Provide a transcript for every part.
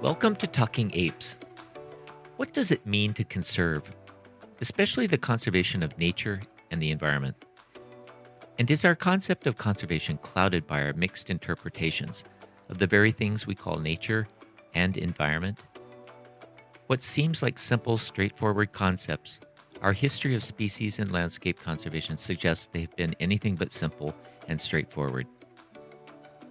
Welcome to Talking Apes. What does it mean to conserve, especially the conservation of nature and the environment? And is our concept of conservation clouded by our mixed interpretations of the very things we call nature and environment? What seems like simple, straightforward concepts, our history of species and landscape conservation suggests they've been anything but simple and straightforward.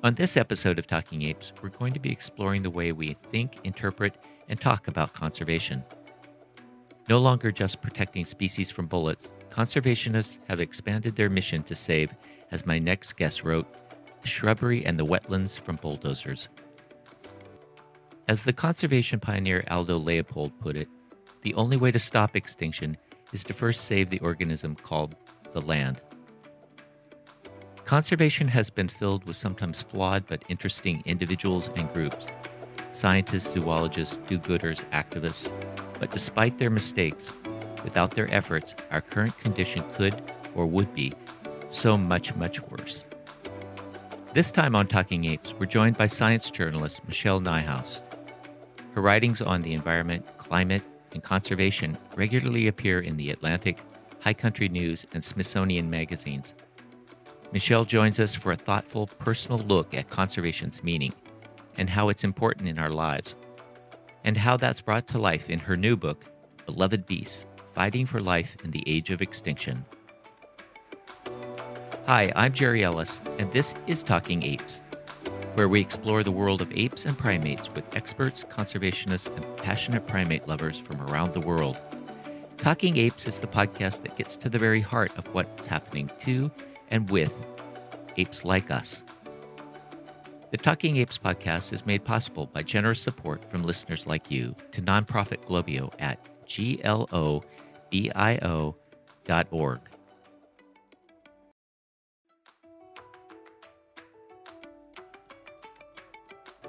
On this episode of Talking Apes, we're going to be exploring the way we think, interpret, and talk about conservation. No longer just protecting species from bullets, conservationists have expanded their mission to save, as my next guest wrote, the shrubbery and the wetlands from bulldozers. As the conservation pioneer Aldo Leopold put it, the only way to stop extinction is to first save the organism called the land. Conservation has been filled with sometimes flawed but interesting individuals and groups scientists, zoologists, do gooders, activists. But despite their mistakes, without their efforts, our current condition could or would be so much, much worse. This time on Talking Apes, we're joined by science journalist Michelle Nijhuis. Her writings on the environment, climate, and conservation regularly appear in the Atlantic, High Country News, and Smithsonian magazines. Michelle joins us for a thoughtful, personal look at conservation's meaning and how it's important in our lives, and how that's brought to life in her new book, Beloved Beasts Fighting for Life in the Age of Extinction. Hi, I'm Jerry Ellis, and this is Talking Apes, where we explore the world of apes and primates with experts, conservationists, and passionate primate lovers from around the world. Talking Apes is the podcast that gets to the very heart of what's happening to and with apes like us. The Talking Apes podcast is made possible by generous support from listeners like you to nonprofit Globio at globio.org.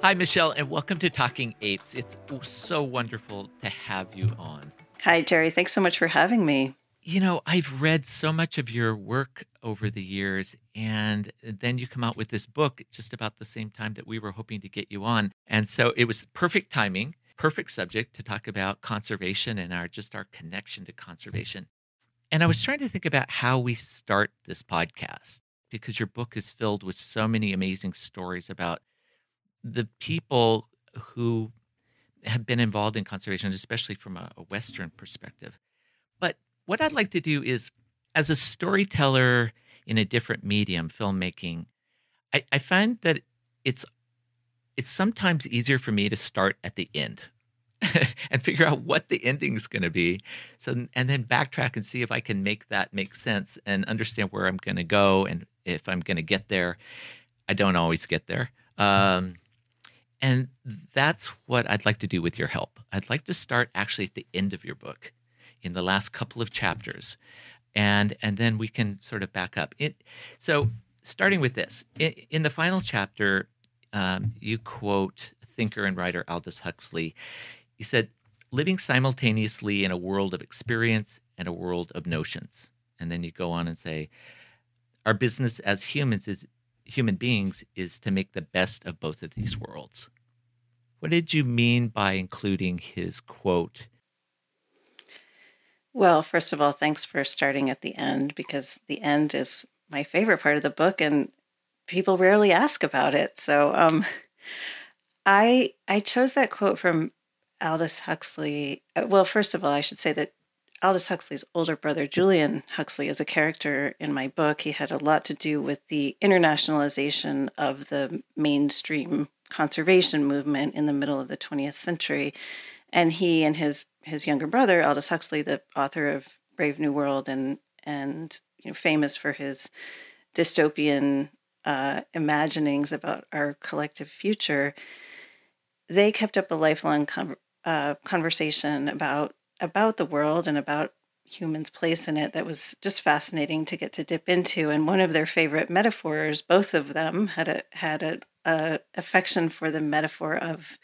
Hi, Michelle, and welcome to Talking Apes. It's so wonderful to have you on. Hi, Jerry. Thanks so much for having me you know, I've read so much of your work over the years, and then you come out with this book just about the same time that we were hoping to get you on. And so it was perfect timing, perfect subject to talk about conservation and our just our connection to conservation. And I was trying to think about how we start this podcast because your book is filled with so many amazing stories about the people who have been involved in conservation, especially from a, a Western perspective. What I'd like to do is, as a storyteller in a different medium, filmmaking, I, I find that it's it's sometimes easier for me to start at the end and figure out what the ending is going to be. So, and then backtrack and see if I can make that make sense and understand where I'm going to go and if I'm going to get there. I don't always get there. Um, and that's what I'd like to do with your help. I'd like to start actually at the end of your book in the last couple of chapters, and and then we can sort of back up. It, so starting with this, in, in the final chapter, um, you quote thinker and writer Aldous Huxley. He said, "Living simultaneously in a world of experience and a world of notions." And then you go on and say, "Our business as humans is." Human beings is to make the best of both of these worlds. What did you mean by including his quote well, first of all, thanks for starting at the end because the end is my favorite part of the book and people rarely ask about it. So um, I I chose that quote from Aldous Huxley. Uh, well, first of all, I should say that Aldous Huxley's older brother, Julian Huxley, is a character in my book. He had a lot to do with the internationalization of the mainstream conservation movement in the middle of the 20th century. And he and his his younger brother, Aldous Huxley, the author of Brave New World and and you know famous for his dystopian uh, imaginings about our collective future, they kept up a lifelong com- uh, conversation about about the world and about humans' place in it that was just fascinating to get to dip into. And one of their favorite metaphors, both of them had a had a, a affection for the metaphor of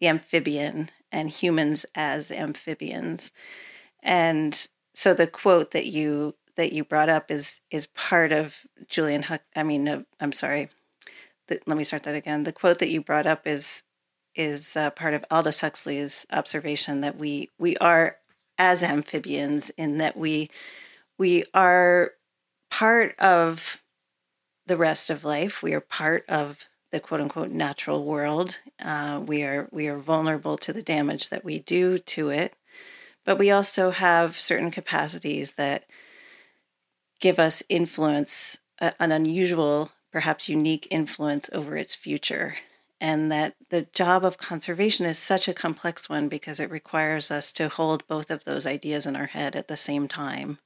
the amphibian and humans as amphibians. And so the quote that you that you brought up is is part of Julian Huck. I mean, uh, I'm sorry. The, let me start that again. The quote that you brought up is is uh, part of Aldous Huxley's observation that we we are as amphibians in that we we are part of the rest of life. We are part of the quote unquote natural world. Uh, we are we are vulnerable to the damage that we do to it, but we also have certain capacities that give us influence, uh, an unusual, perhaps unique influence over its future. And that the job of conservation is such a complex one because it requires us to hold both of those ideas in our head at the same time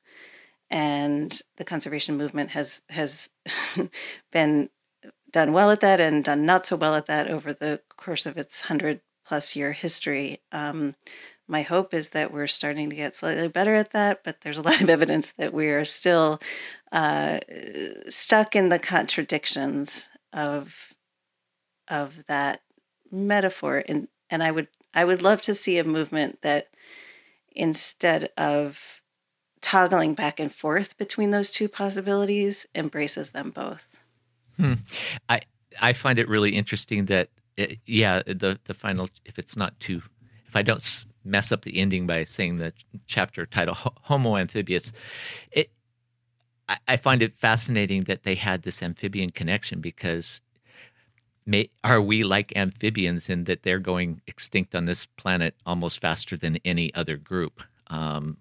and the conservation movement has has been done well at that and done not so well at that over the course of its hundred plus year history. Um, my hope is that we're starting to get slightly better at that, but there's a lot of evidence that we are still uh, stuck in the contradictions of of that metaphor. And and I would I would love to see a movement that instead of toggling back and forth between those two possibilities embraces them both. Hmm. I I find it really interesting that it, yeah the the final if it's not too if I don't mess up the ending by saying the chapter title Homo amphibius it I, I find it fascinating that they had this amphibian connection because May, are we like amphibians in that they're going extinct on this planet almost faster than any other group? um,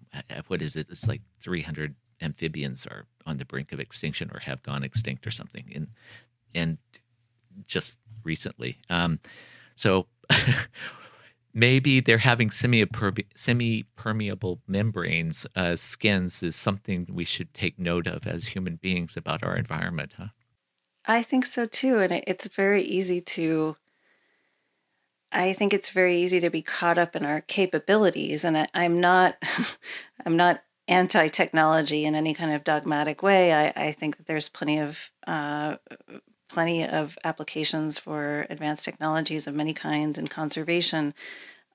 what is it? It's like 300 amphibians are on the brink of extinction or have gone extinct or something, and and just recently. Um, so maybe they're having semi permeable membranes, uh, skins, is something we should take note of as human beings about our environment, huh? I think so too, and it's very easy to I think it's very easy to be caught up in our capabilities, and I, am not, I'm not anti-technology in any kind of dogmatic way. I, I think that there's plenty of uh, plenty of applications for advanced technologies of many kinds in conservation.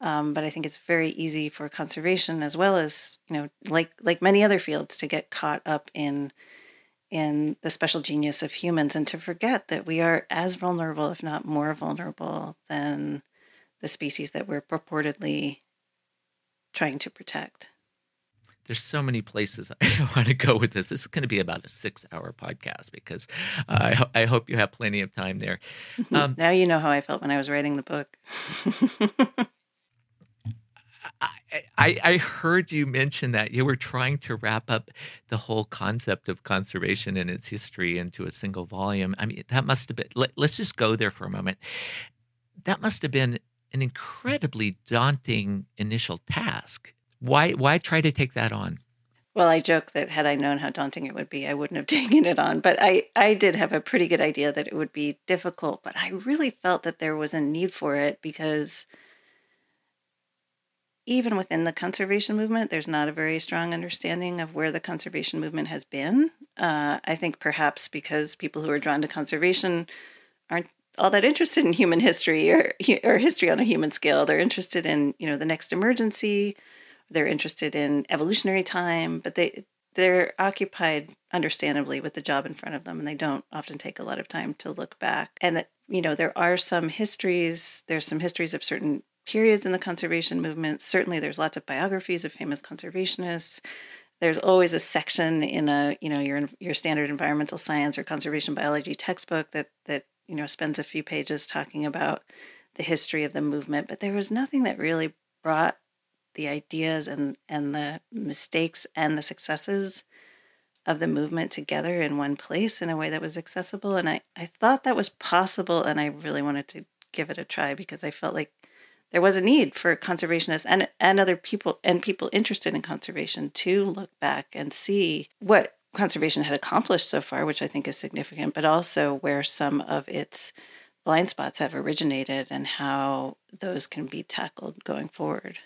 Um, but I think it's very easy for conservation as well as you know, like like many other fields, to get caught up in in the special genius of humans and to forget that we are as vulnerable, if not more vulnerable, than the species that we're purportedly trying to protect. There's so many places I want to go with this. This is going to be about a six-hour podcast because uh, I, ho- I, hope you have plenty of time there. Um, now you know how I felt when I was writing the book. I, I, heard you mention that you were trying to wrap up the whole concept of conservation and its history into a single volume. I mean, that must have been, let, us just go there for a moment. That must have been an incredibly daunting initial task. Why why try to take that on? Well, I joke that had I known how daunting it would be, I wouldn't have taken it on. But I, I did have a pretty good idea that it would be difficult. But I really felt that there was a need for it because even within the conservation movement, there's not a very strong understanding of where the conservation movement has been. Uh, I think perhaps because people who are drawn to conservation aren't all that interested in human history or or history on a human scale. They're interested in you know the next emergency. They're interested in evolutionary time, but they they're occupied understandably with the job in front of them and they don't often take a lot of time to look back. And you know there are some histories there's some histories of certain periods in the conservation movement. Certainly there's lots of biographies of famous conservationists. There's always a section in a you know your your standard environmental science or conservation biology textbook that that you know, spends a few pages talking about the history of the movement, but there was nothing that really brought the ideas and, and the mistakes and the successes of the movement together in one place in a way that was accessible. And I, I thought that was possible, and I really wanted to give it a try because I felt like there was a need for conservationists and, and other people and people interested in conservation to look back and see what conservation had accomplished so far, which I think is significant, but also where some of its blind spots have originated and how those can be tackled going forward.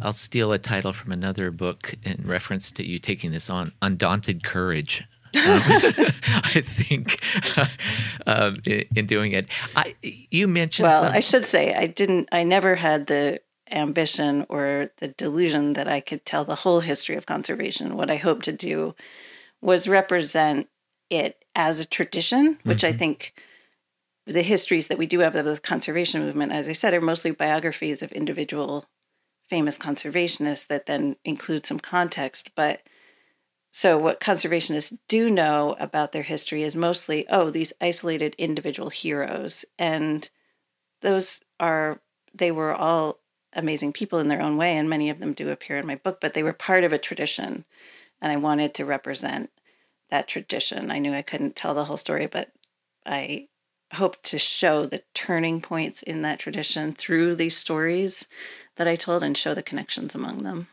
I'll steal a title from another book in reference to you taking this on Undaunted Courage. um, I think uh, um, in, in, doing it. I, you mentioned. Well. I should say I didn't. I never had the ambition or the delusion that I could tell the whole history of conservation. What I hope to do was represent it as a tradition, which mm-hmm. I think the histories that we do have of the conservation movement, as I said, are mostly biographies of individual famous conservationists that then include some context. But so, what conservationists do know about their history is mostly, oh, these isolated individual heroes. And those are, they were all amazing people in their own way. And many of them do appear in my book, but they were part of a tradition. And I wanted to represent that tradition. I knew I couldn't tell the whole story, but I hoped to show the turning points in that tradition through these stories that I told and show the connections among them.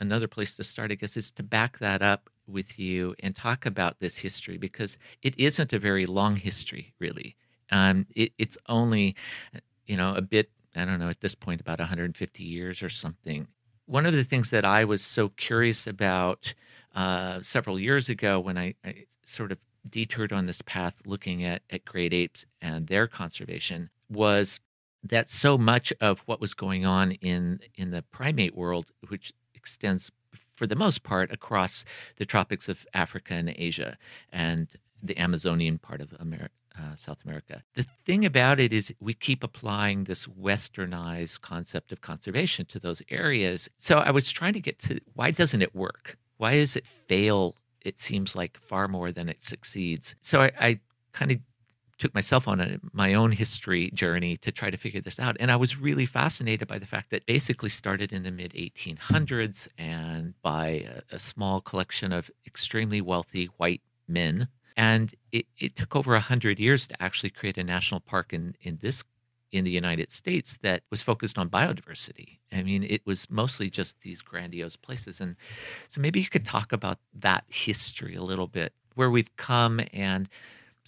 Another place to start, I guess, is to back that up with you and talk about this history because it isn't a very long history, really. Um, it, it's only, you know, a bit, I don't know, at this point, about 150 years or something. One of the things that I was so curious about uh, several years ago when I, I sort of detoured on this path looking at, at great apes and their conservation was that so much of what was going on in in the primate world, which extends for the most part across the tropics of Africa and Asia and the Amazonian part of America, uh, South America. The thing about it is we keep applying this westernized concept of conservation to those areas. So I was trying to get to why doesn't it work? Why does it fail? It seems like far more than it succeeds. So I, I kind of took myself on a, my own history journey to try to figure this out. And I was really fascinated by the fact that basically started in the mid 1800s and by a, a, small collection of extremely wealthy white men. And it, it took over 100 years to actually create a national park in, in this in the United States that was focused on biodiversity. I mean, it was mostly just these grandiose places. And so maybe you could talk about that history a little bit, where we've come and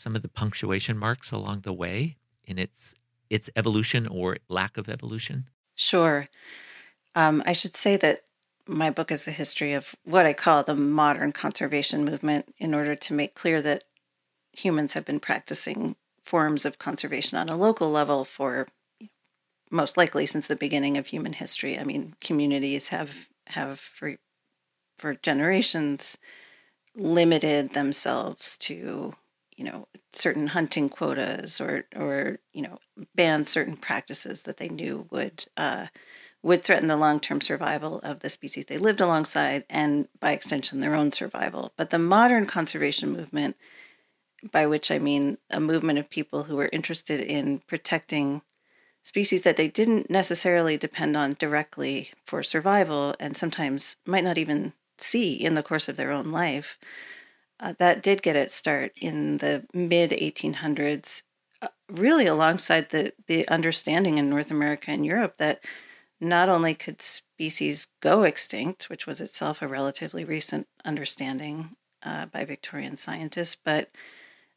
some of the punctuation marks along the way in its its evolution or lack of evolution? Sure. Um, I should say that my book is a history of what I call the modern conservation movement in order to make clear that humans have been practicing forms of conservation on a local level for most likely since the beginning of human history. I mean, communities have have for for generations limited themselves to you know certain hunting quotas or or you know banned certain practices that they knew would uh, would threaten the long term survival of the species they lived alongside and by extension their own survival. But the modern conservation movement by which I mean a movement of people who were interested in protecting species that they didn't necessarily depend on directly for survival and sometimes might not even see in the course of their own life. Uh, that did get its start in the mid 1800s, uh, really alongside the, the understanding in North America and Europe that not only could species go extinct, which was itself a relatively recent understanding uh, by Victorian scientists, but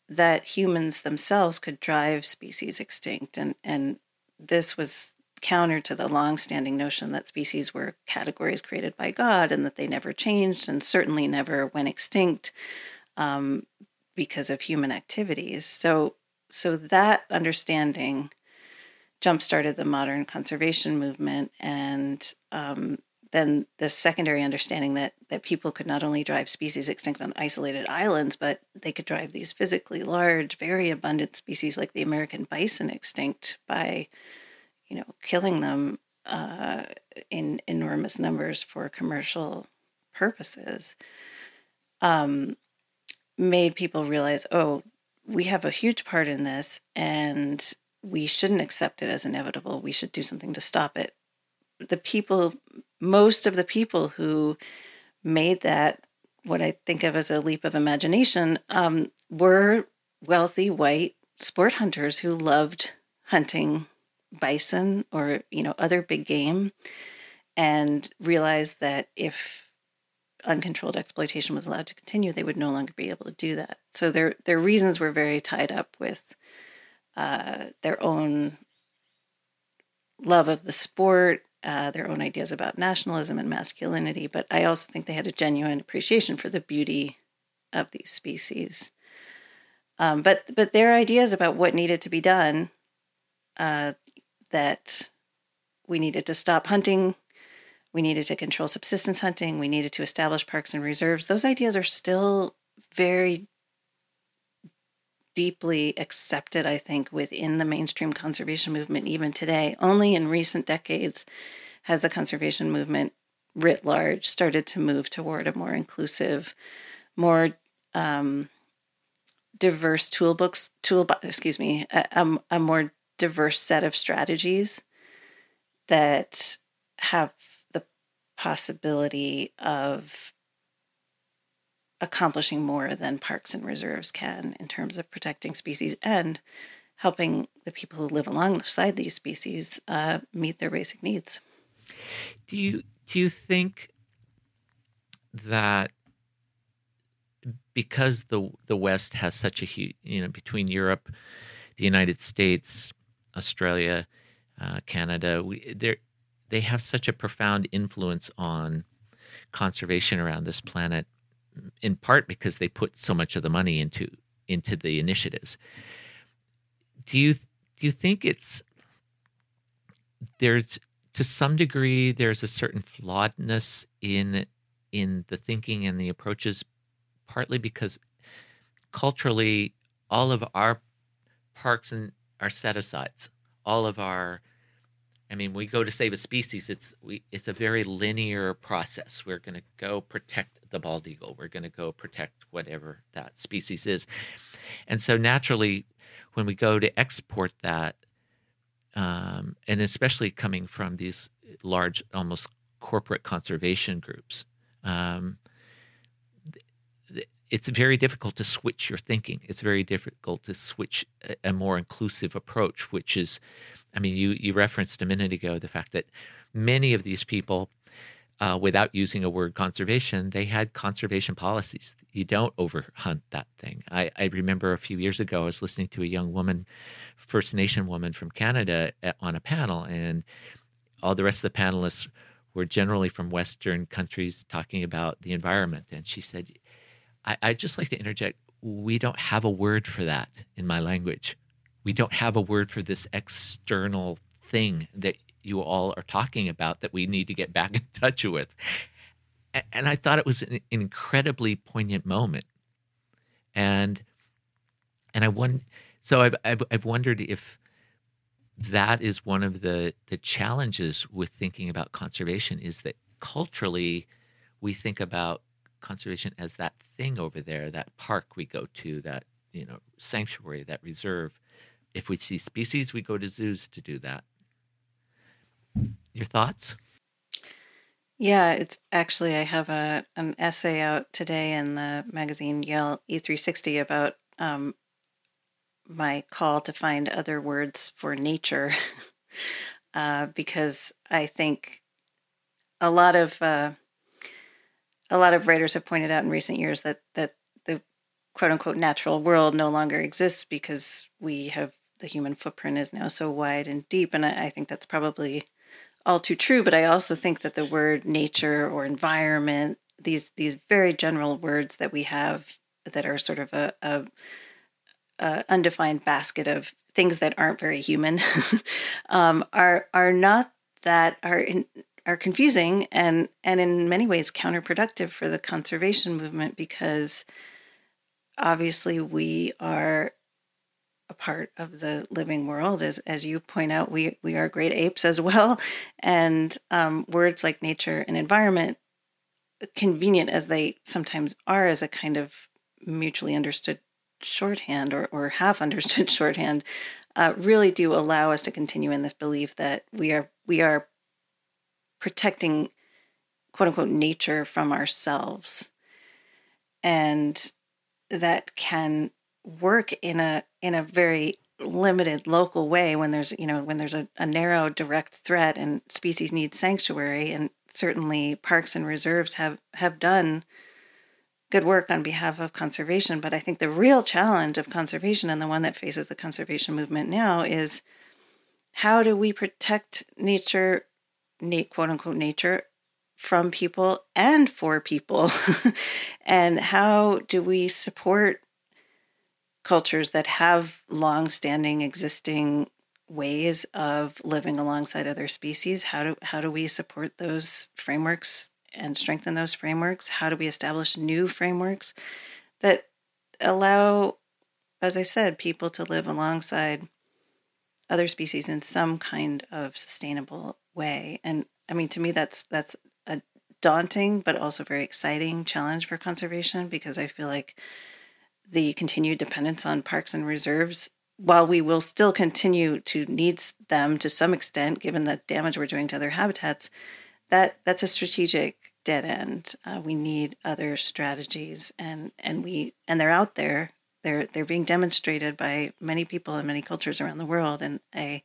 that humans themselves could drive species extinct. And, and this was counter to the long-standing notion that species were categories created by God and that they never changed and certainly never went extinct um, because of human activities. So, so that understanding jump-started the modern conservation movement, and um, then the secondary understanding that that people could not only drive species extinct on isolated islands, but they could drive these physically large, very abundant species like the American bison extinct by, you know, killing them uh, in enormous numbers for commercial purposes, um, made people realize, oh, we have a huge part in this, and we shouldn't accept it as inevitable. We should do something to stop it. The people most of the people who made that what I think of as a leap of imagination um, were wealthy white sport hunters who loved hunting bison or you know other big game and realized that if uncontrolled exploitation was allowed to continue they would no longer be able to do that so their their reasons were very tied up with uh, their own love of the sport uh, their own ideas about nationalism and masculinity, but I also think they had a genuine appreciation for the beauty of these species. Um, but but their ideas about what needed to be done, uh, that we needed to stop hunting, we needed to control subsistence hunting, we needed to establish parks and reserves. Those ideas are still very deeply accepted, I think, within the mainstream conservation movement even today. Only in recent decades has the conservation movement writ large started to move toward a more inclusive, more um, diverse toolbooks, tool, excuse me, a, a more diverse set of strategies that have possibility of accomplishing more than parks and reserves can in terms of protecting species and helping the people who live alongside these species uh, meet their basic needs. Do you do you think that because the the West has such a huge, you know, between Europe, the United States, Australia, uh, Canada, we, they have such a profound influence on conservation around this planet, in part because they put so much of the money into into the initiatives. Do you do you think it's there's to some degree there's a certain flawedness in in the thinking and the approaches partly because culturally all of our parks and our set asides all of our i mean we go to save a species it's we it's a very linear process we're going to go protect the bald eagle we're going to go protect whatever that species is and so naturally when we go to export that um, and especially coming from these large, almost corporate conservation groups. Um, it's very difficult to switch your thinking. It's very difficult to switch a, a, more inclusive approach, which is, I mean, you, you referenced a minute ago the fact that many of these people, uh, without using a word conservation, they had conservation policies. You don't overhunt that thing. I, I remember a few years ago, I was listening to a young woman First Nation woman from Canada eh, on a panel, and all the rest of the panelists were generally from Western countries talking about the environment. And she said, I, I'd just like to interject we don't have a word for that in my language. We don't have a word for this external thing that you all are talking about that we need to get back in touch with. And I thought it was an incredibly poignant moment. And and I won so I've, I've, I've wondered if that is one of the the challenges with thinking about conservation is that culturally we think about conservation as that thing over there, that park we go to, that you know sanctuary, that reserve. If we see species, we go to zoos to do that. Your thoughts? Yeah, it's actually I have a an essay out today in the magazine Yale E360 about um, my call to find other words for nature uh, because I think a lot of uh, a lot of writers have pointed out in recent years that that the quote unquote natural world no longer exists because we have the human footprint is now so wide and deep, and I, I think that's probably all too true. But I also think that the word nature or environment these these very general words that we have that are sort of a, a uh, undefined basket of things that aren't very human um, are are not that are in, are confusing and and in many ways counterproductive for the conservation movement because obviously we are a part of the living world. As as you point out we we are great apes as well. And um, words like nature and environment convenient as they sometimes are as a kind of mutually understood shorthand or, or half understood shorthand uh, really do allow us to continue in this belief that we are we are protecting quote unquote nature from ourselves. And that can work in a in a very limited local way when there's you know when there's a, a narrow direct threat and species need sanctuary and certainly parks and reserves have have done good work on behalf of conservation. But I think the real challenge of conservation and the one that faces the conservation movement now is how do we protect nature, quote unquote, nature from people and for people? and how do we support cultures that have long standing existing ways of living alongside other species? How do, how do we support those frameworks and strengthen those frameworks? How do we establish new frameworks that allow as I said, people to live alongside other species in some kind of sustainable way. And I mean, to me, that's that's a daunting but also very exciting challenge for conservation because I feel like the continued dependence on parks and reserves, while we will still continue to need them to some extent, given the damage we're doing to other habitats, that that's a strategic dead end. Uh, we need other strategies, and and we and they're out there. They're they're being demonstrated by many people in many cultures around the world, and I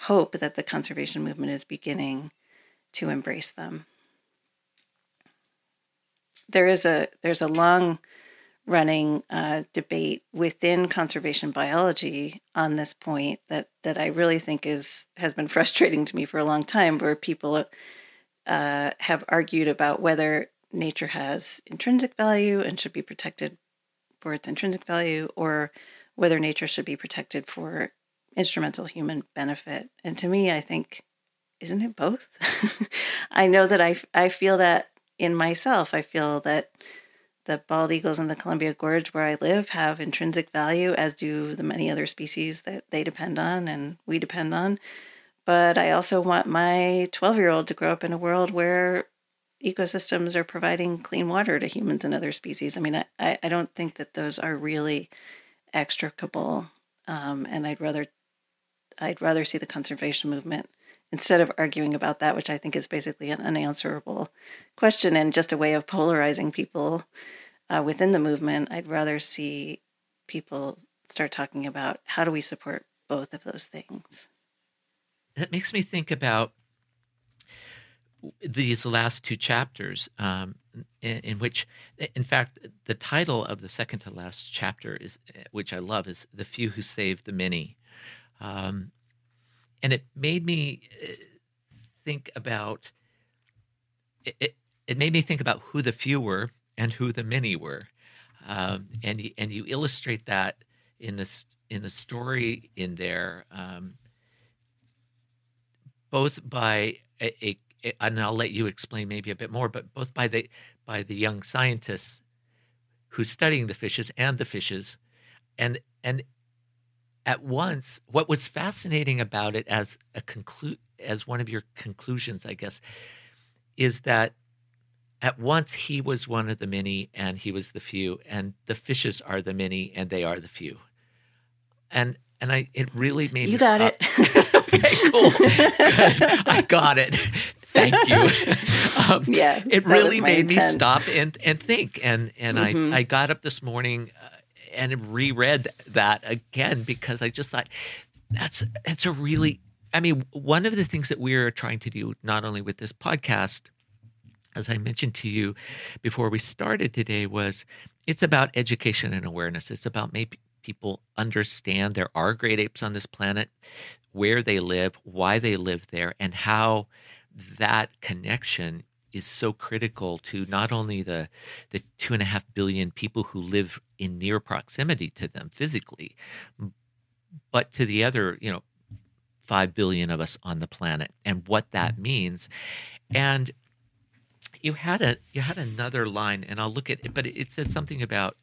hope that the conservation movement is beginning to embrace them. There is a there's a long running uh, debate within conservation biology on this point that that I really think is has been frustrating to me for a long time, where people uh, have argued about whether nature has intrinsic value and should be protected for its intrinsic value, or whether nature should be protected for instrumental human benefit. And to me, I think, isn't it both? I know that I I feel that in myself. I feel that the bald eagles in the Columbia Gorge where I live have intrinsic value, as do the many other species that they depend on and we depend on. But I also want my 12 year old to grow up in a world where ecosystems are providing clean water to humans and other species. I mean, I, I don't think that those are really extricable. Um, and I'd rather I'd rather see the conservation movement instead of arguing about that, which I think is basically an unanswerable question and just a way of polarizing people uh, within the movement, I'd rather see people start talking about how do we support both of those things. That makes me think about these last two chapters, um, in, in, which, in fact, the title of the second to last chapter is, which I love, is "The Few Who Save the Many." Um, and it made me uh, think about it, it, it made me think about who the few were and who the many were. Um, and you, and you illustrate that in this in the story in there um, both by a, a, a, and I'll let you explain maybe a bit more but both by the by the young scientists who's studying the fishes and the fishes. And and at once what was fascinating about it as a conclude as one of your conclusions i guess is that at once he was one of the many and he was the few and the fishes are the many and they are the few and and i it really made you got stop. it okay cool Good. i got it thank you um, yeah it really made intent. me stop and and think and and mm-hmm. i i got up this morning and reread that again because I just thought that's that's a really I mean one of the things that we're trying to do not only with this podcast as I mentioned to you before we started today was it's about education and awareness. It's about making people understand there are great apes on this planet where they live why they live there and how that connection is so critical to not only the the two and a half billion people who live in near proximity to them physically, but to the other, you know, five billion of us on the planet and what that mm-hmm. means. And you had a you had another line, and I'll look at it, but it said something about,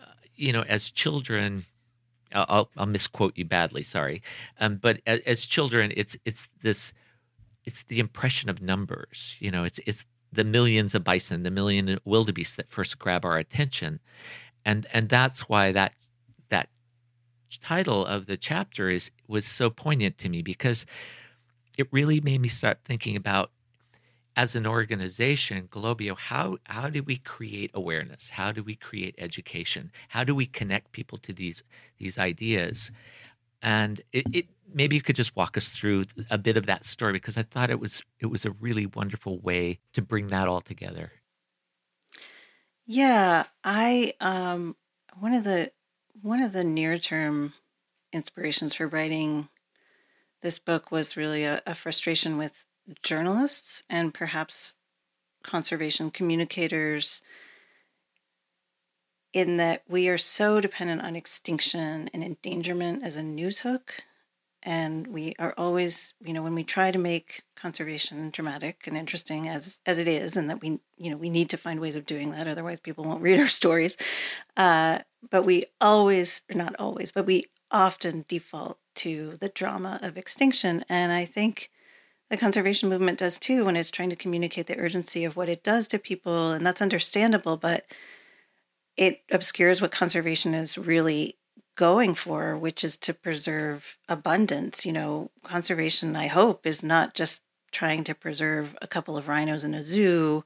uh, you know, as children. I'll, I'll misquote you badly, sorry, um, but as, as children, it's it's this it's the impression of numbers. You know, it's it's the millions of bison, the million wildebeest that first grab our attention, and and that's why that that title of the chapter is was so poignant to me because it really made me start thinking about as an organization globio how how do we create awareness? How do we create education? How do we connect people to these these ideas? And it, it maybe you could just walk us through a bit of that story because I thought it was it was a really wonderful way to bring that all together. Yeah, I um one of the one of the near term inspirations for writing this book was really a, a frustration with journalists and perhaps conservation communicators in that we are so dependent on extinction and endangerment as a news hook and we are always you know when we try to make conservation dramatic and interesting as as it is and that we you know we need to find ways of doing that otherwise people won't read our stories uh, but we always or not always but we often default to the drama of extinction. And i think the conservation movement does too when it's trying to communicate the urgency of what it does to people and that's understandable but it obscures what conservation is really going for, which is to preserve abundance. You know, conservation, I hope, is not just trying to preserve a couple of rhinos in a zoo,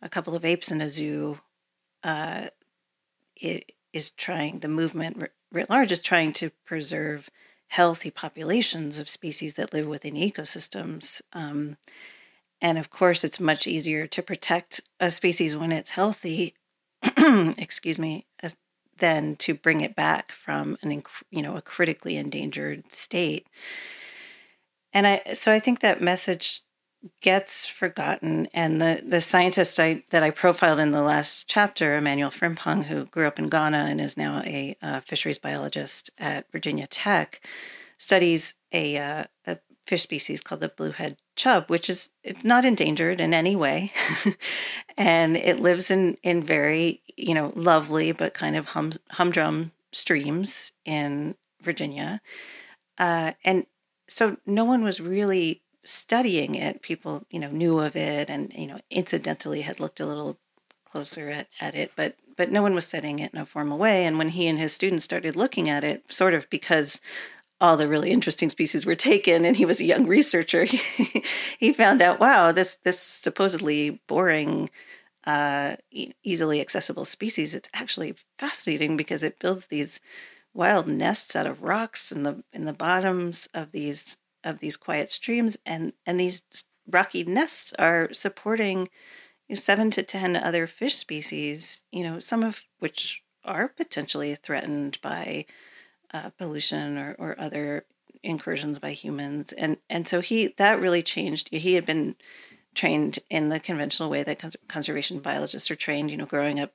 a couple of apes in a zoo. Uh, it is trying, the movement writ large is trying to preserve healthy populations of species that live within ecosystems. Um, and of course, it's much easier to protect a species when it's healthy, excuse me, as, than to bring it back from an you know a critically endangered state. And i so i think that message gets forgotten and the the scientist I, that i profiled in the last chapter emmanuel frimpong who grew up in ghana and is now a, a fisheries biologist at virginia tech studies a, uh, a fish species called the bluehead chub, which is it's not endangered in any way, and it lives in in very you know lovely but kind of hum, humdrum streams in Virginia, uh, and so no one was really studying it. People you know knew of it, and you know incidentally had looked a little closer at, at it, but but no one was studying it in a formal way. And when he and his students started looking at it, sort of because all the really interesting species were taken and he was a young researcher. He, found out wow this this supposedly boring uh, easily accessible species. It's actually fascinating because it builds these wild nests out of rocks in the in the bottoms of these of these quiet streams and and these rocky nests are supporting you know, seven to ten other fish species you know some of which are potentially threatened by uh, pollution or, or other incursions by humans. And and so he that really changed. He had been trained in the conventional way that cons- conservation biologists are trained you know growing up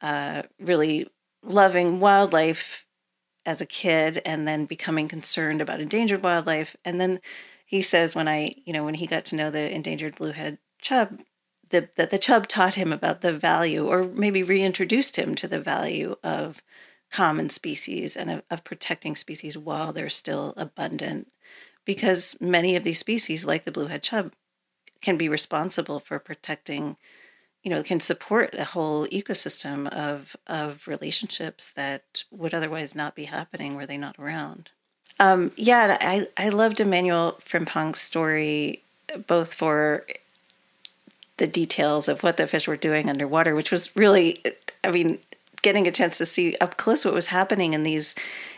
uh, really loving wildlife as a kid and then becoming concerned about endangered wildlife. And then he says when i you know when he got to know the endangered bluehead chub the, that the chub taught him about the value or maybe reintroduced him to the value of common species and of, of protecting species while they're still abundant because many of these species like the bluehead chub can be responsible for protecting you know can support a whole ecosystem of of relationships that would otherwise not be happening were they not around. Um, yeah i i loved emmanuel frimpong's story both for the details of what the fish were doing underwater which was really i mean getting a chance to see up close what was happening in these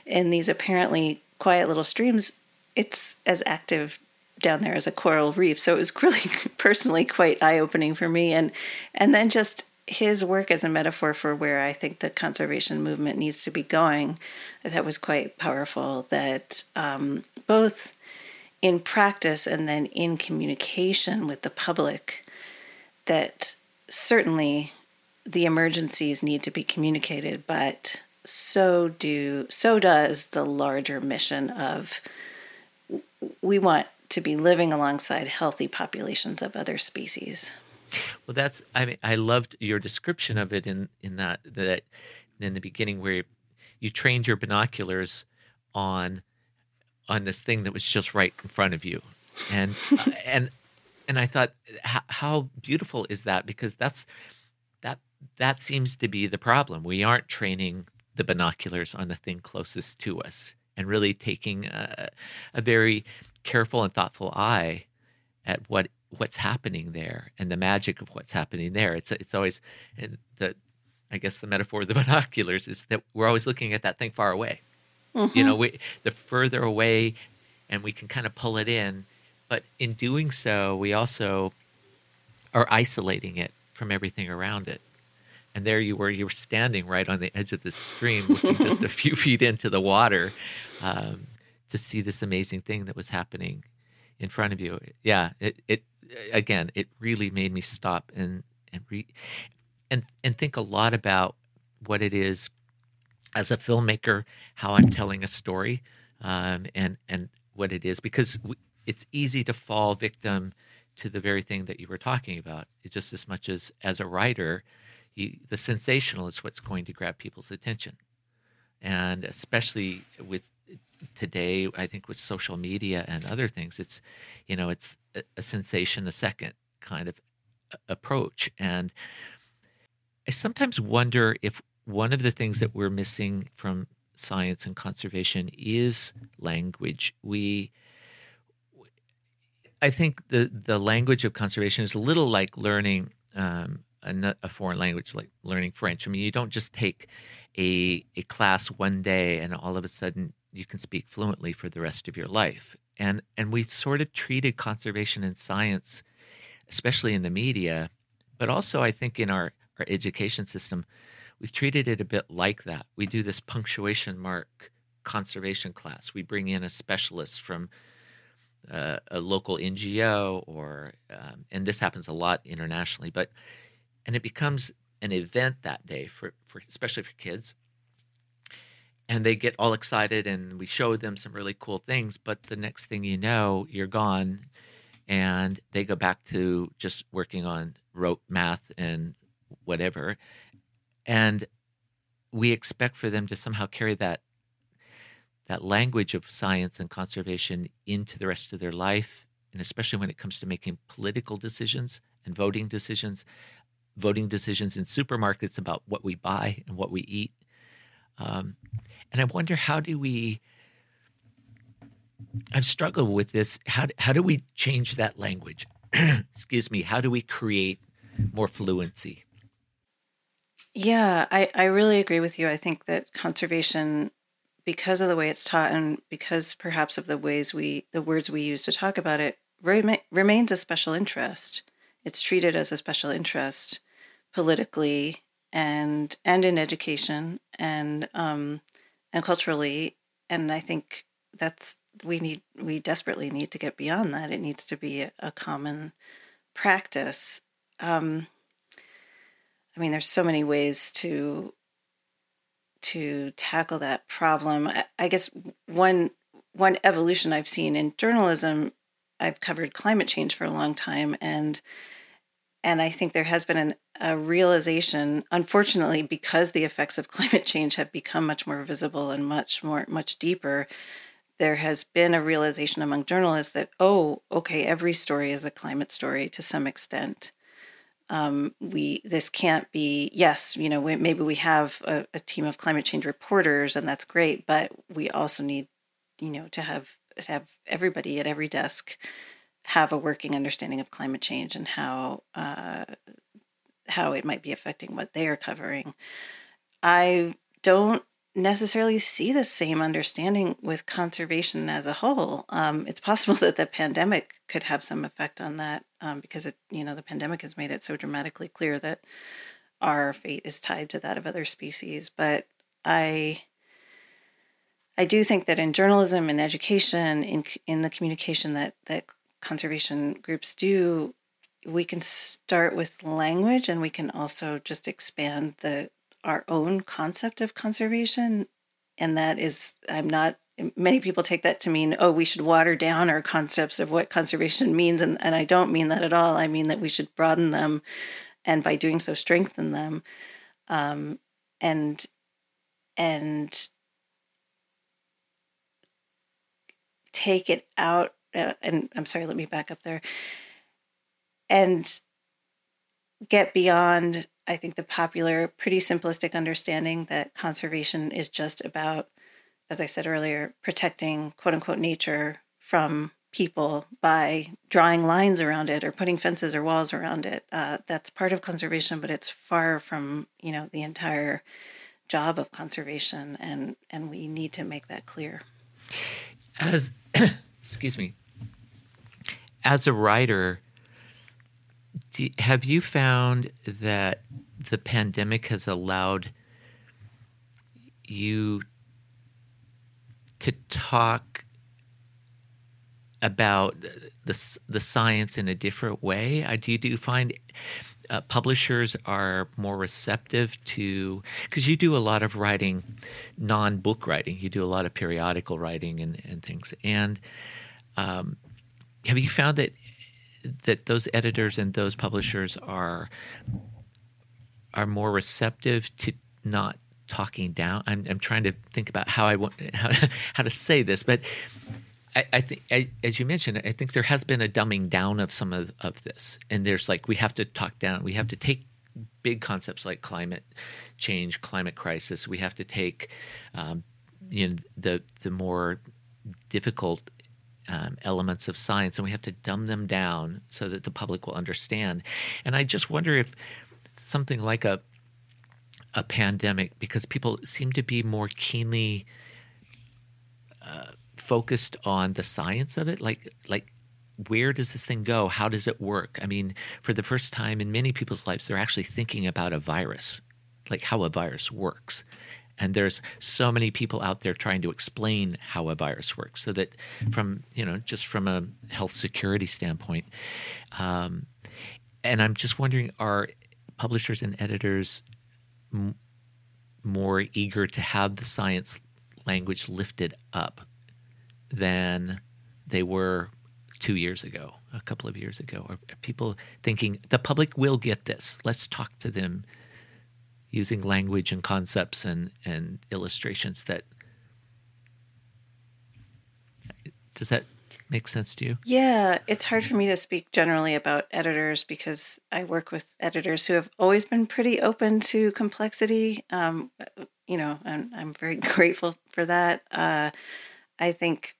in these apparently quiet little streams, it's as active down there as a coral reef. So it was really personally quite eye opening for me. And and then just his work as a metaphor for where I think the conservation movement needs to be going, that was quite powerful. That um, both in practice and then in communication with the public, that certainly the emergencies need to be communicated, but so do so does the larger mission of we want to be living alongside healthy populations of other species. Well, that's I mean I loved your description of it in in that that in the beginning where you trained your binoculars on on this thing that was just right in front of you, and and and I thought how, how beautiful is that because that's that that seems to be the problem. We aren't training the binoculars on the thing closest to us and really taking a, a very careful and thoughtful eye at what what's happening there and the magic of what's happening there. It's it's always the I guess the metaphor of the binoculars is that we're always looking at that thing far away. Mm-hmm. You know, we, the further away, and we can kind of pull it in, but in doing so, we also are isolating it from everything around it and there you were you were standing right on the edge of the stream looking just a few feet into the water um, to see this amazing thing that was happening in front of you yeah it, it again it really made me stop and and re, and and think a lot about what it is as a filmmaker how i'm telling a story um, and and what it is because we, it's easy to fall victim to the very thing that you were talking about. It just as much as as a writer, you, the sensational is what's going to grab people's attention, and especially with today, I think with social media and other things, it's you know it's a, a sensation a second kind of approach, and I sometimes wonder if one of the things that we're missing from science and conservation is language. We I think the the language of conservation is a little like learning um, a, a, foreign language, like learning French. I mean, you don't just take a a class one day and all of a sudden you can speak fluently for the rest of your life. And and we sort of treated conservation and science, especially in the media, but also I think in our our education system, we've treated it a bit like that. We do this punctuation mark conservation class. We bring in a specialist from uh, a local NGO or um, and this happens a lot internationally, but and it becomes an event that day for, for especially for kids. And they get all excited and we show them some really cool things, but the next thing you know, you're gone and they go back to just working on rote math and whatever. And we expect for them to somehow carry that that language of science and conservation into the rest of their life, and especially when it comes to making political decisions and voting decisions, voting decisions in supermarkets about what we buy and what we eat. Um, and I wonder how do we? I've struggled with this. How how do we change that language? Excuse me. How do we create more fluency? Yeah, I, I really agree with you. I think that conservation because of the way it's taught and because perhaps of the ways we the words we use to talk about it remains a special interest it's treated as a special interest politically and and in education and um and culturally and i think that's we need we desperately need to get beyond that it needs to be a, a common practice um i mean there's so many ways to to tackle that problem. I, guess one one evolution I've seen in journalism, I've covered climate change for a long time, and and I think there has been an, a realization, unfortunately, because the effects of climate change have become much more visible and much more much deeper. There has been a realization among journalists that oh, okay, every story is a climate story to some extent um, we this can't be yes you know we, maybe we have a, a, team of climate change reporters and that's great but we also need you know to have to have everybody at every desk have a working understanding of climate change and how uh, how it might be affecting what they are covering i don't necessarily see the same understanding with conservation as a whole. Um, it's possible that the pandemic could have some effect on that um, because it, you know, the pandemic has made it so dramatically clear that our fate is tied to that of other species. But I, I do think that in journalism, in education, in in the communication that that conservation groups do, we can start with language, and we can also just expand the our own concept of conservation. And that is, I'm not, many people take that to mean, oh, we should water down our concepts of what conservation means. And, and I don't mean that at all. I mean that we should broaden them and by doing so, strengthen them. Um, and, and, take it out uh, and i'm sorry let me back up there and get beyond I think the popular, pretty simplistic understanding that conservation is just about, as I said earlier, protecting quote unquote nature from people by drawing lines around it or putting fences or walls around it. Uh, that's part of conservation, but it's far from you know the entire job of conservation, and and we need to make that clear. As excuse me, as a writer, you, have you found that the pandemic has allowed you to talk about the the science in a different way? I do do you find uh, publishers are more receptive to because you do a lot of writing non-book writing you do a lot of periodical writing and, and things and um, have you found that that those editors and those publishers are are more receptive to not talking down i'm, I'm trying to think about how i want how, how to say this but I, I think, as you mentioned, I think there has been a dumbing down of some of, of this, and there's like we have to talk down. We have to take big concepts like climate change, climate crisis. We have to take, um, you know, the the more difficult um, elements of science, and we have to dumb them down so that the public will understand. And I just wonder if something like a a pandemic, because people seem to be more keenly. Uh, focused on the science of it like like where does this thing go how does it work i mean for the first time in many people's lives they're actually thinking about a virus like how a virus works and there's so many people out there trying to explain how a virus works so that from you know just from a health security standpoint um, and i'm just wondering are publishers and editors m- more eager to have the science language lifted up than they were two years ago, a couple of years ago? Are people thinking the public will get this? Let's talk to them using language and concepts and, and illustrations that. Does that make sense to you? Yeah, it's hard for me to speak generally about editors because I work with editors who have always been pretty open to complexity. Um, you know, and I'm very grateful for that. Uh, I think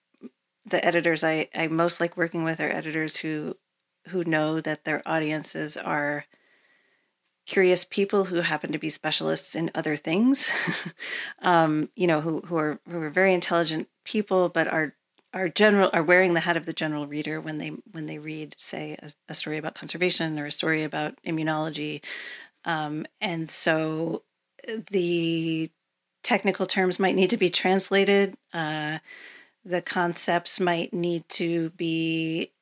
the editors I, I most like working with are editors who who know that their audiences are curious people who happen to be specialists in other things um, you know who, who are who are very intelligent people but are are general are wearing the hat of the general reader when they when they read say a, a story about conservation or a story about immunology. Um, and so uh, the technical terms might need to be translated. Uh, the concepts might need to be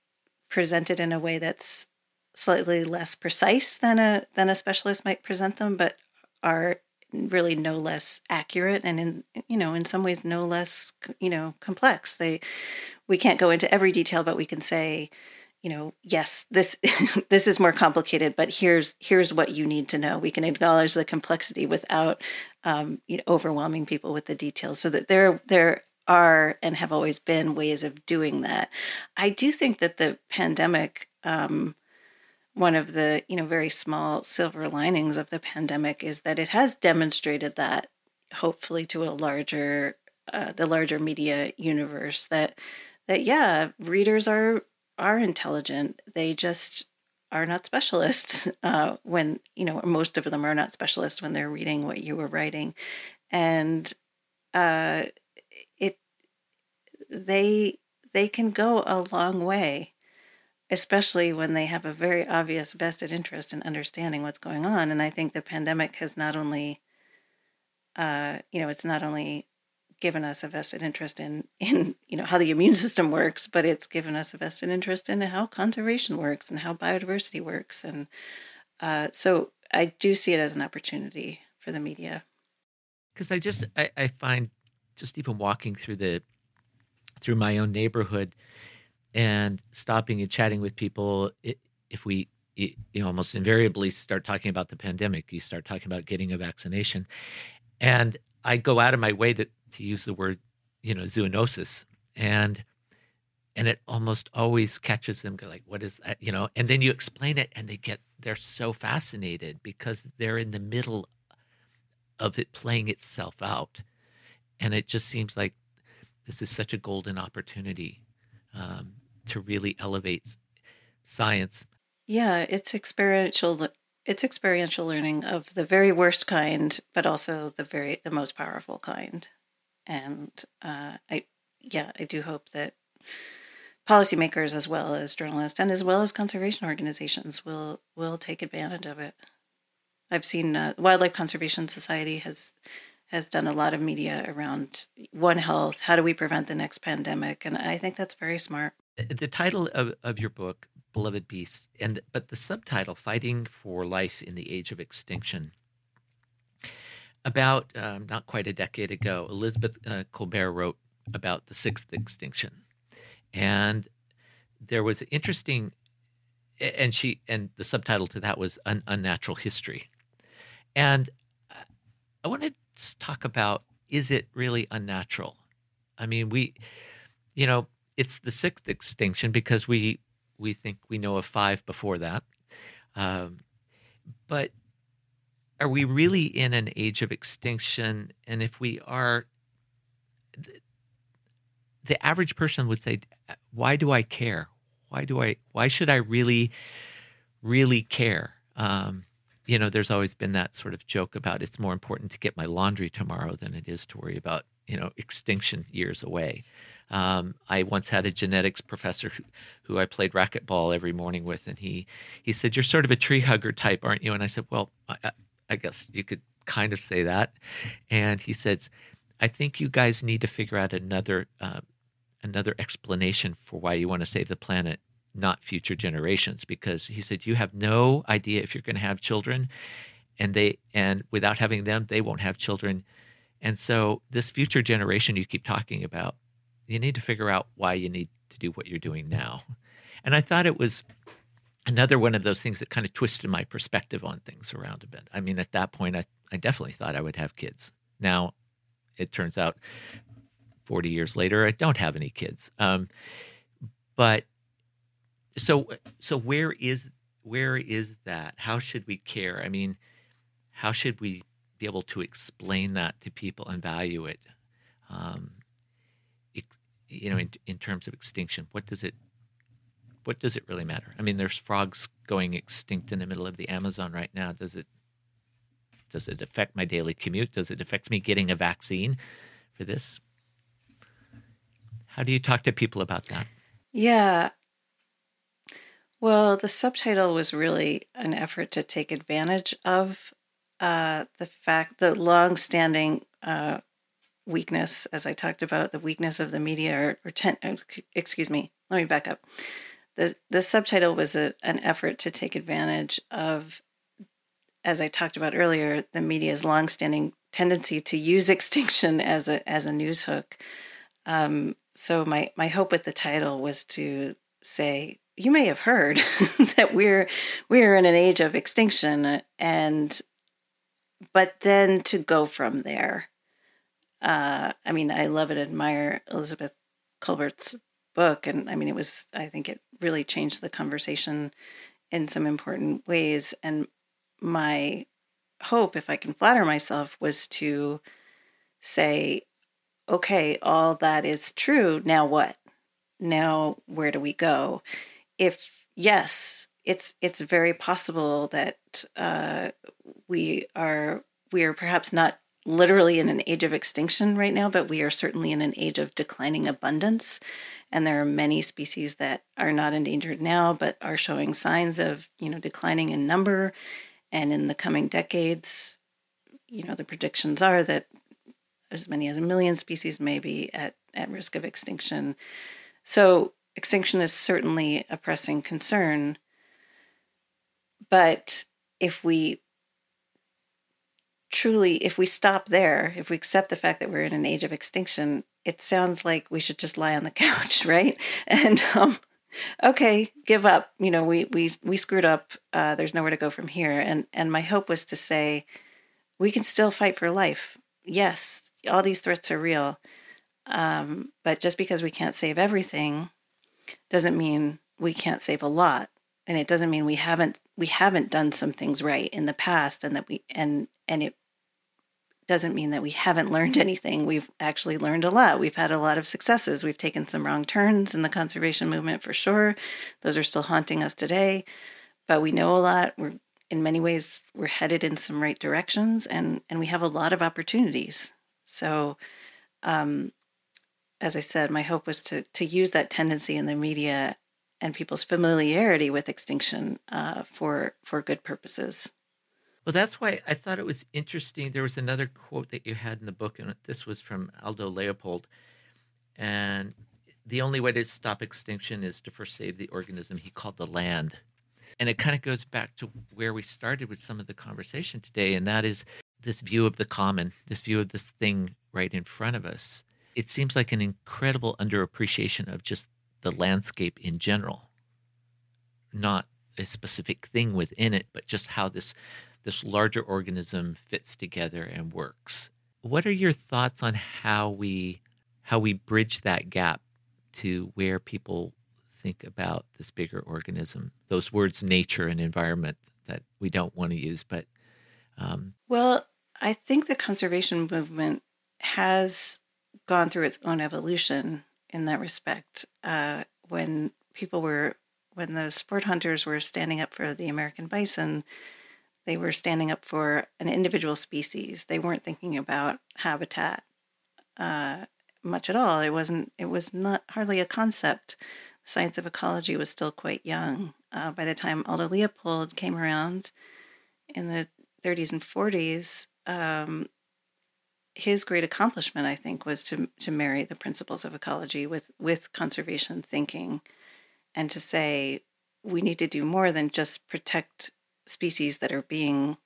presented in a way that's slightly less precise than a than a specialist might present them but are really no less accurate and in you know in some ways no less you know complex. They we can't go into every detail but we can say you know yes this this is more complicated but here's here's what you need to know. We can acknowledge the complexity without um, you know, overwhelming people with the details. So that there there are and have always been ways of doing that. I do think that the pandemic, um, one of the you know very small silver linings of the pandemic is that it has demonstrated that, hopefully to a larger, uh, the larger media universe that that yeah, readers are are intelligent. They just are not specialists uh, when you know most of them are not specialists when they're reading what you were writing, and uh, it they they can go a long way especially when they have a very obvious vested interest in understanding what's going on. And i think the pandemic has not only uh, you know it's not only given us a vested interest in in you know how the immune system works but it's given us a vested interest in how conservation works and how biodiversity works. And uh, so i do see it as an opportunity for the media. Because i just I, I find just even walking through the through my own neighborhood and stopping and chatting with people if we you almost invariably start talking about the pandemic you start talking about getting a vaccination. And i go out of my way to, to use the word you know zoonosis and and it almost always catches them like what is that? You know and then you explain it and they get they're so fascinated because they're in the middle of it playing itself out. And it just seems like this is such a golden opportunity um, to really elevate science. Yeah, it's experiential. It's experiential learning of the very worst kind, but also the very the most powerful kind. And uh, I, yeah, I do hope that policymakers, as well as journalists, and as well as conservation organizations, will will take advantage of it. I've seen uh, Wildlife Conservation Society has has done a lot of media around One Health. How do we prevent the next pandemic? And I think that's very smart. The title of, of your book, beloved beasts, and but the subtitle "Fighting for Life in the Age of Extinction." About um, not quite a decade ago, Elizabeth uh, Kolbert wrote about the sixth extinction, and there was an interesting, and she and the subtitle to that was "Un- "Unnatural History," and I want to just talk about is it really unnatural? I mean, we, you know, it's the sixth extinction because we we think we know of five before that. Um, but are we really in an age of extinction? And if we are, the average person would say, "Why do I care? Why do I? Why should I really, really care?" Um, you know, there's always been that sort of joke about it's more important to get my laundry tomorrow than it is to worry about you know extinction years away. Um, I once had a genetics professor who, who, I played racquetball every morning with, and he he said, "You're sort of a tree hugger type, aren't you?" And I said, "Well, I, I guess you could kind of say that." And he said, "I think you guys need to figure out another uh, another explanation for why you want to save the planet, not future generations." Because he said, "You have no idea if you're going to have children, and they and without having them, they won't have children." And so, this future generation you keep talking about, you need to figure out why you need to do what you're doing now. And I thought it was another one of those things that kind of twisted my perspective on things around a bit. I mean, at that point, I, I definitely thought I would have kids. Now, it turns out 40 years later, I don't have any kids. Um, but so, so where is where is that? How should we care? I mean, how should we be able to explain that to people and value it. Um, you know, in, in terms of extinction, what does it what does it really matter? I mean, there's frogs going extinct in the middle of the Amazon right now. Does it does it affect my daily commute? Does it affect me getting a vaccine for this? How do you talk to people about that? Yeah. Well, the subtitle was really an effort to take advantage of uh, the fact, the long-standing uh, weakness, as I talked about, the weakness of the media, or, or ten, uh, excuse me, let me back up. The the subtitle was a, an effort to take advantage of, as I talked about earlier, the media's long-standing tendency to use extinction as a as a news hook. Um, so my my hope with the title was to say you may have heard that we're we're in an age of extinction and but then to go from there. Uh, I mean, I love and admire Elizabeth Kolbert's book, and I mean, it was. I think it really changed the conversation in some important ways. And my hope, if I can flatter myself, was to say, okay, all that is true. Now what? Now where do we go? If yes, it's it's very possible that uh, we are we are perhaps not literally in an age of extinction right now, but we are certainly in an age of declining abundance. And there are many species that are not endangered now, but are showing signs of, you know, declining in number. And in the coming decades, you know, the predictions are that as many as a million species may be at, at risk of extinction. So extinction is certainly a pressing concern. But if we truly, if we stop there, if we accept the fact that we're in an age of extinction, it sounds like we should just lie on the couch, right? And um, okay, give up. You know, we we we screwed up. Uh, there's nowhere to go from here. And and my hope was to say, we can still fight for life. Yes, all these threats are real, um, but just because we can't save everything, doesn't mean we can't save a lot and it doesn't mean we haven't we haven't done some things right in the past and that we and and it doesn't mean that we haven't learned anything. We've actually learned a lot. We've had a lot of successes. We've taken some wrong turns in the conservation movement for sure. Those are still haunting us today, but we know a lot. We're in many ways we're headed in some right directions and and we have a lot of opportunities. So um as I said, my hope was to to use that tendency in the media and people's familiarity with extinction uh, for for good purposes. Well, that's why I thought it was interesting. There was another quote that you had in the book, and this was from Aldo Leopold, and the only way to stop extinction is to first save the organism he called the land. And it kind of goes back to where we started with some of the conversation today, and that is this view of the common, this view of this thing right in front of us. It seems like an incredible underappreciation of just the landscape in general, not a specific thing within it, but just how this this larger organism fits together and works. What are your thoughts on how we how we bridge that gap to where people think about this bigger organism? Those words, nature and environment, that we don't want to use, but um, well, I think the conservation movement has gone through its own evolution in that respect. Uh, when people were, when those sport hunters were standing up for the American bison, they were standing up for an individual species. They weren't thinking about habitat uh, much at all. It wasn't. It was not hardly a concept. The science of ecology was still quite young. Uh, by the time Aldo Leopold came around in the 30s and 40s, um, his great accomplishment, I think, was to to marry the principles of ecology with with conservation thinking, and to say we need to do more than just protect species that are being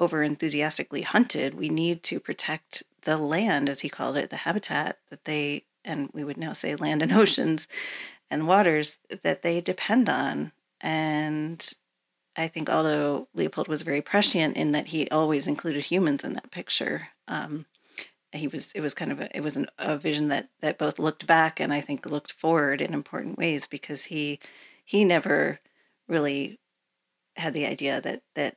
over enthusiastically hunted. We need to protect the land, as he called it, the habitat that they and we would now say land and oceans and waters that they depend on. And I think Aldo Leopold was very prescient in that he always included humans in that picture, um, he was it was kind of a, it was an, a vision that that both looked back and I think looked forward in important ways because he he never really had the idea that that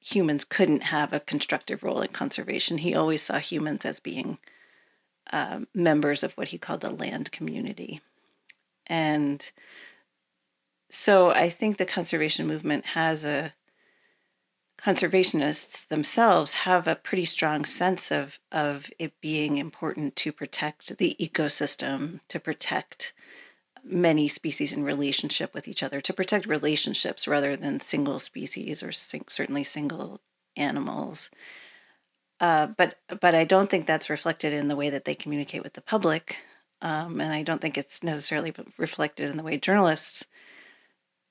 humans couldn't have a constructive role in conservation. He always saw humans as being uh, members of what he called the land community, and so I think the conservation movement has a conservationists themselves have a pretty strong sense of of it being important to protect the ecosystem, to protect many species in relationship with each other, to protect relationships rather than single species or sing, certainly single animals. Uh, but but I don't think that's reflected in the way that they communicate with the public, um, and I don't think it's necessarily reflected in the way journalists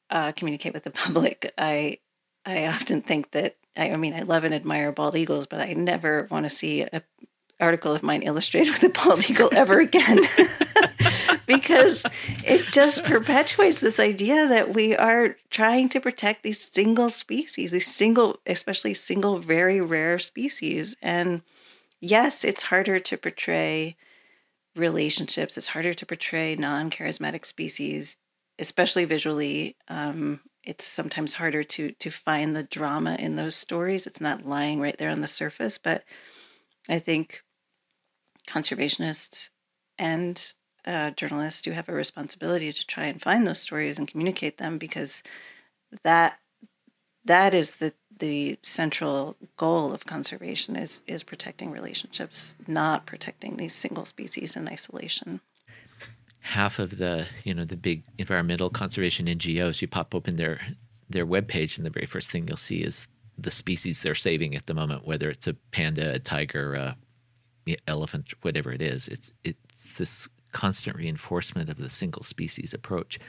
uh, communicate with the public. I I often think that I, I, mean I love and admire bald eagles, but I never want to see an article of mine illustrated with a bald eagle ever again. because it just perpetuates this idea that we are trying to protect these single species, these single, especially single, very rare species. And yes, it's harder to portray relationships, it's harder to portray non charismatic species especially visually, um, it's sometimes harder to to find the drama in those stories. It's not lying right there on the surface, but I think conservationists and uh, journalists do have a responsibility to try and find those stories and communicate them because that that is the the central goal of conservation is is protecting relationships, not protecting these single species in isolation half of the you know the big environmental conservation NGOs. You pop open their their webpage, and the very first thing you'll see is the species they're saving at the moment, whether it's a panda, a tiger, a elephant, whatever it is. It's it's this constant reinforcement of the single species approach.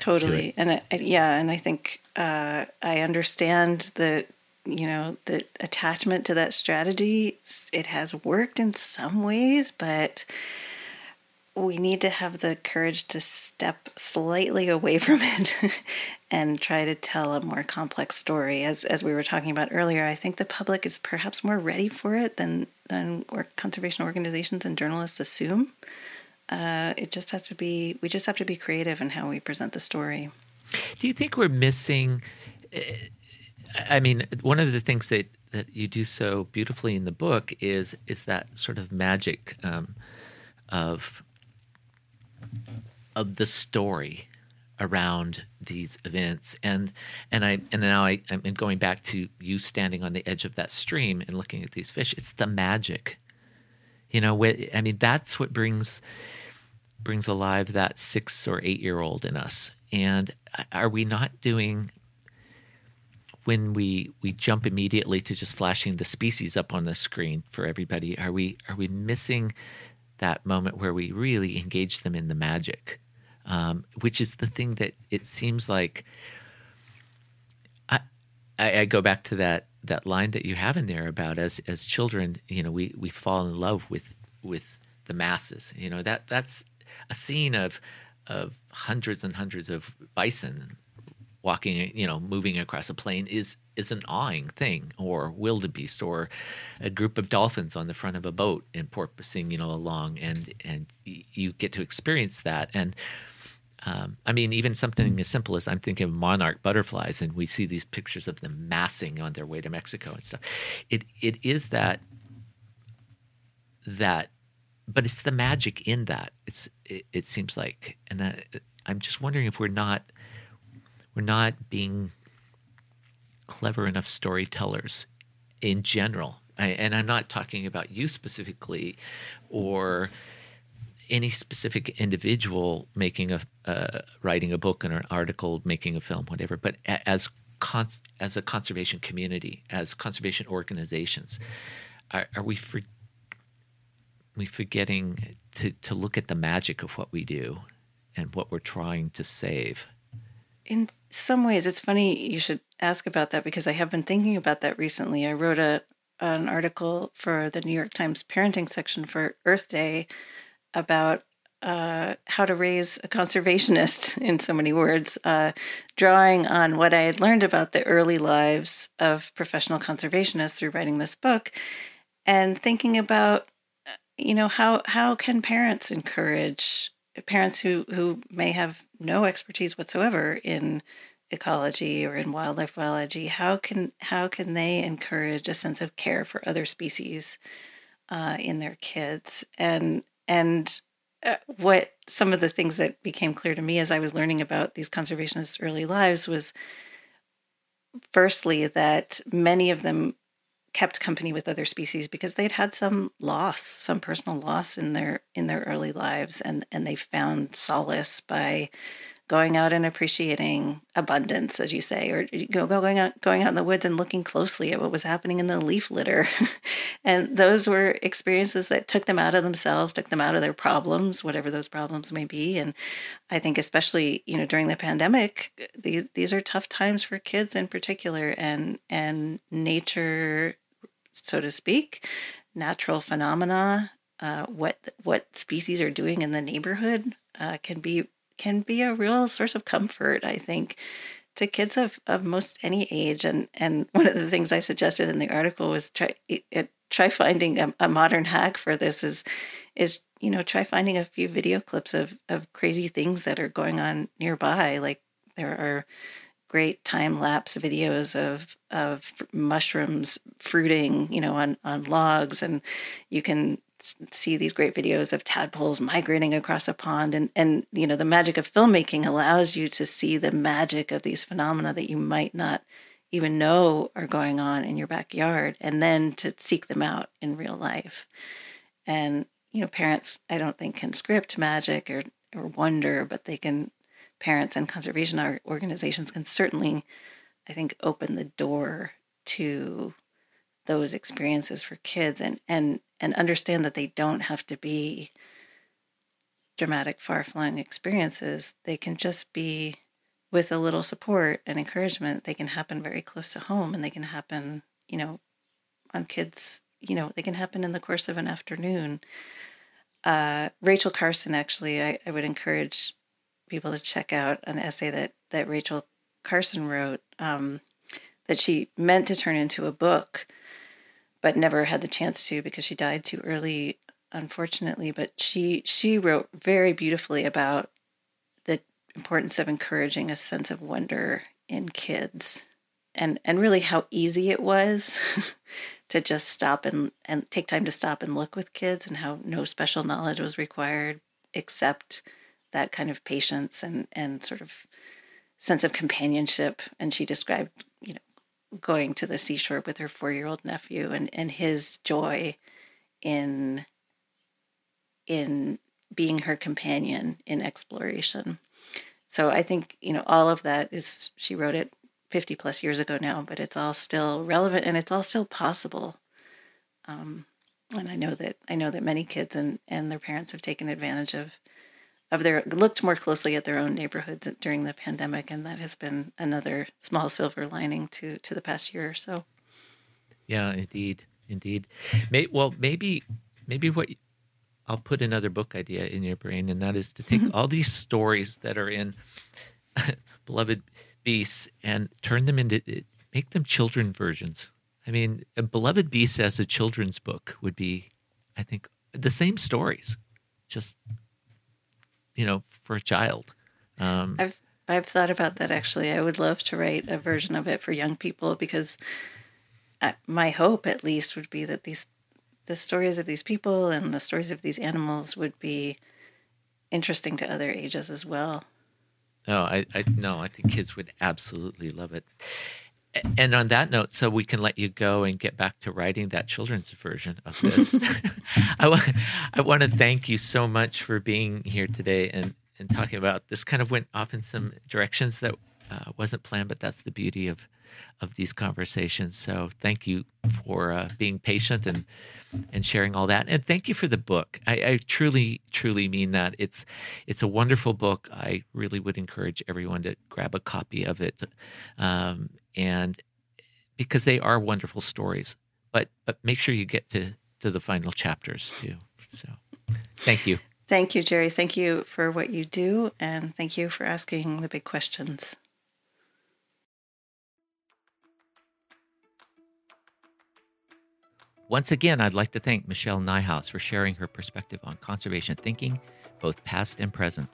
Totally, to and I, yeah, and I think uh, I understand the you know the attachment to that strategy. It has worked in some ways, but we need to have the courage to step slightly away from it and try to tell a more complex story. As as we were talking about earlier, I think the public is perhaps more ready for it than than or conservation organizations and journalists assume. Uh, it just has to be. We just have to be creative in how we present the story. Do you think we're missing? Eh, I mean, one of the things that that you do so beautifully in the book is is that sort of magic um, of of the story around these events and and I and now I, I'm going back to you standing on the edge of that stream and looking at these fish. It's the magic, you know. I mean, that's what brings brings alive that six or eight year old in us. And are we not doing when we we jump immediately to just flashing the species up on the screen for everybody? Are we are we missing that moment where we really engage them in the magic, um, which is the thing that it seems like. I, I, I go back to that that line that you have in there about as as children, you know, we we fall in love with with the masses. You know that that's a scene of of hundreds and hundreds of bison walking, you know, moving across a plain is is an awing thing, or wildebeest, or a group of dolphins on the front of a boat and porpoising, you know, along, and and you get to experience that. And um, I mean, even something as simple as I'm thinking of monarch butterflies, and we see these pictures of them massing on their way to Mexico and stuff. It it is that that, but it's the magic in that. It's it, it seems like, and I, I'm just wondering if we're not we're not being clever enough storytellers in general. I, and I'm not talking about you specifically or any specific individual making a uh, writing a book or an article, making a film, whatever, but as cons- as a conservation community, as conservation organizations, are, are we for, we forgetting to to look at the magic of what we do and what we're trying to save? In some ways, it's funny you should ask about that because I have been thinking about that recently. I wrote a an article for the New York Times parenting section for Earth Day about uh, how to raise a conservationist in so many words, uh, drawing on what I had learned about the early lives of professional conservationists through writing this book, and thinking about, you know, how how can parents encourage parents who who may have no expertise whatsoever in ecology or in wildlife biology how can how can they encourage a sense of care for other species uh, in their kids? And and uh, what some of the things that became clear to me as I was learning about these conservationists' early lives was firstly that many of them kept company with other species because they'd had some loss, some personal loss in their in their early lives, and and they found solace by going out and appreciating abundance, as you say, or go, know, going out going out in the woods and looking closely at what was happening in the leaf litter. and those were experiences that took them out of themselves, took them out of their problems, whatever those problems may be. And I think especially, you know, during the pandemic, these these are tough times for kids in particular and and nature, so to speak, natural phenomena, uh, what what species are doing in the neighborhood uh, can be can be a real source of comfort, I think, to kids of, of most any age. And and one of the things I suggested in the article was try it, try finding a, a modern hack for this is is you know try finding a few video clips of of crazy things that are going on nearby. Like there are great time lapse videos of of mushrooms fruiting, you know, on on logs, and you can see these great videos of tadpoles migrating across a pond and and you know the magic of filmmaking allows you to see the magic of these phenomena that you might not even know are going on in your backyard and then to seek them out in real life. And you know parents i don't think can script magic or or wonder but they can parents and conservation organizations can certainly i think open the door to those experiences for kids and and and understand that they don't have to be dramatic far-flung experiences. They can just be with a little support and encouragement. They can happen very close to home and they can happen you know on kids you know they can happen in the course of an afternoon. Uh, rachel carson actually I, I would encourage people to check out an essay that that rachel carson wrote um, that she meant to turn into a book but never had the chance to because she died too early, unfortunately. But she she wrote very beautifully about the importance of encouraging a sense of wonder in kids, and and really how easy it was to just stop and and take time to stop and look with kids, and how no special knowledge was required except that kind of patience and and sort of sense of companionship. And she described, going to the seashore with her four year old nephew and, and his joy in in being her companion in exploration. So I think, you know, all of that is she wrote it 50 plus years ago now, but it's all still relevant and it's all still possible. Um, and I know that I know that many kids and, and their parents have taken advantage of of their looked more closely at their own neighborhoods during the pandemic, and that has been another small silver lining to to the past year or so. Yeah, indeed, indeed. May, well, maybe maybe what I'll put another book idea in your brain, and that is to take all these stories that are in Beloved Beasts and turn them into eh, make them children versions. I mean, a Beloved Beast as a children's book would be, I think, the same stories, just you know, for a child. Um, I've I've thought about that actually. I would love to write a version of it for young people because uh, my hope, at least, would be that these the stories of these people and the stories of these animals would be interesting to other ages as well. No, I, I no, I think kids would absolutely love it. And on that note, so we can let you go and get back to writing that children's version of this. I, want, I want to thank you so much for being here today and, and talking about this. Kind of went off in some directions that uh, wasn't planned, but that's the beauty of of these conversations. So thank you for uh, being patient and and sharing all that. And thank you for the book. I, I, truly, truly mean that. It's it's a wonderful book. I really would encourage everyone to grab a copy of it, um, and because they are wonderful stories. But but make sure you get to to the final chapters too. So thank you. Thank you, Jerry. Thank you for what you do, and thank you for asking the big questions. Once again, I'd like to thank Michelle Nijhuis for sharing her perspective on conservation thinking, both past and present.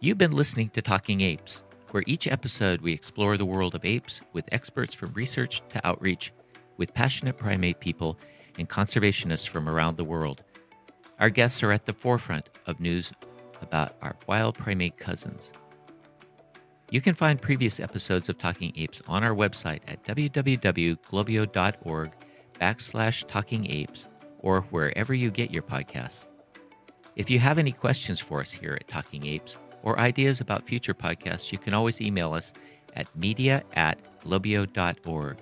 You've been listening to Talking Apes, where each episode we explore the world of apes with experts from research to outreach, with passionate primate people and conservationists from around the world. Our guests are at the forefront of news about our wild primate cousins. You can find previous episodes of Talking Apes on our website at www.globio.org backslash talking apes or wherever you get your podcasts. If you have any questions for us here at Talking Apes or ideas about future podcasts, you can always email us at media at globio.org.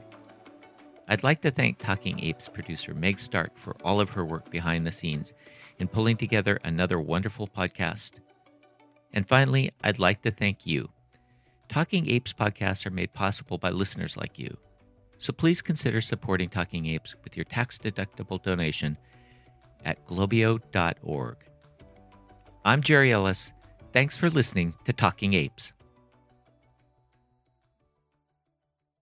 I'd like to thank Talking Apes producer Meg Stark for all of her work behind the scenes in pulling together another wonderful podcast. And finally, I'd like to thank you. Talking Apes podcasts are made possible by listeners like you. So please consider supporting Talking Apes with your tax deductible donation at globio.org. I'm Jerry Ellis. Thanks for listening to Talking Apes.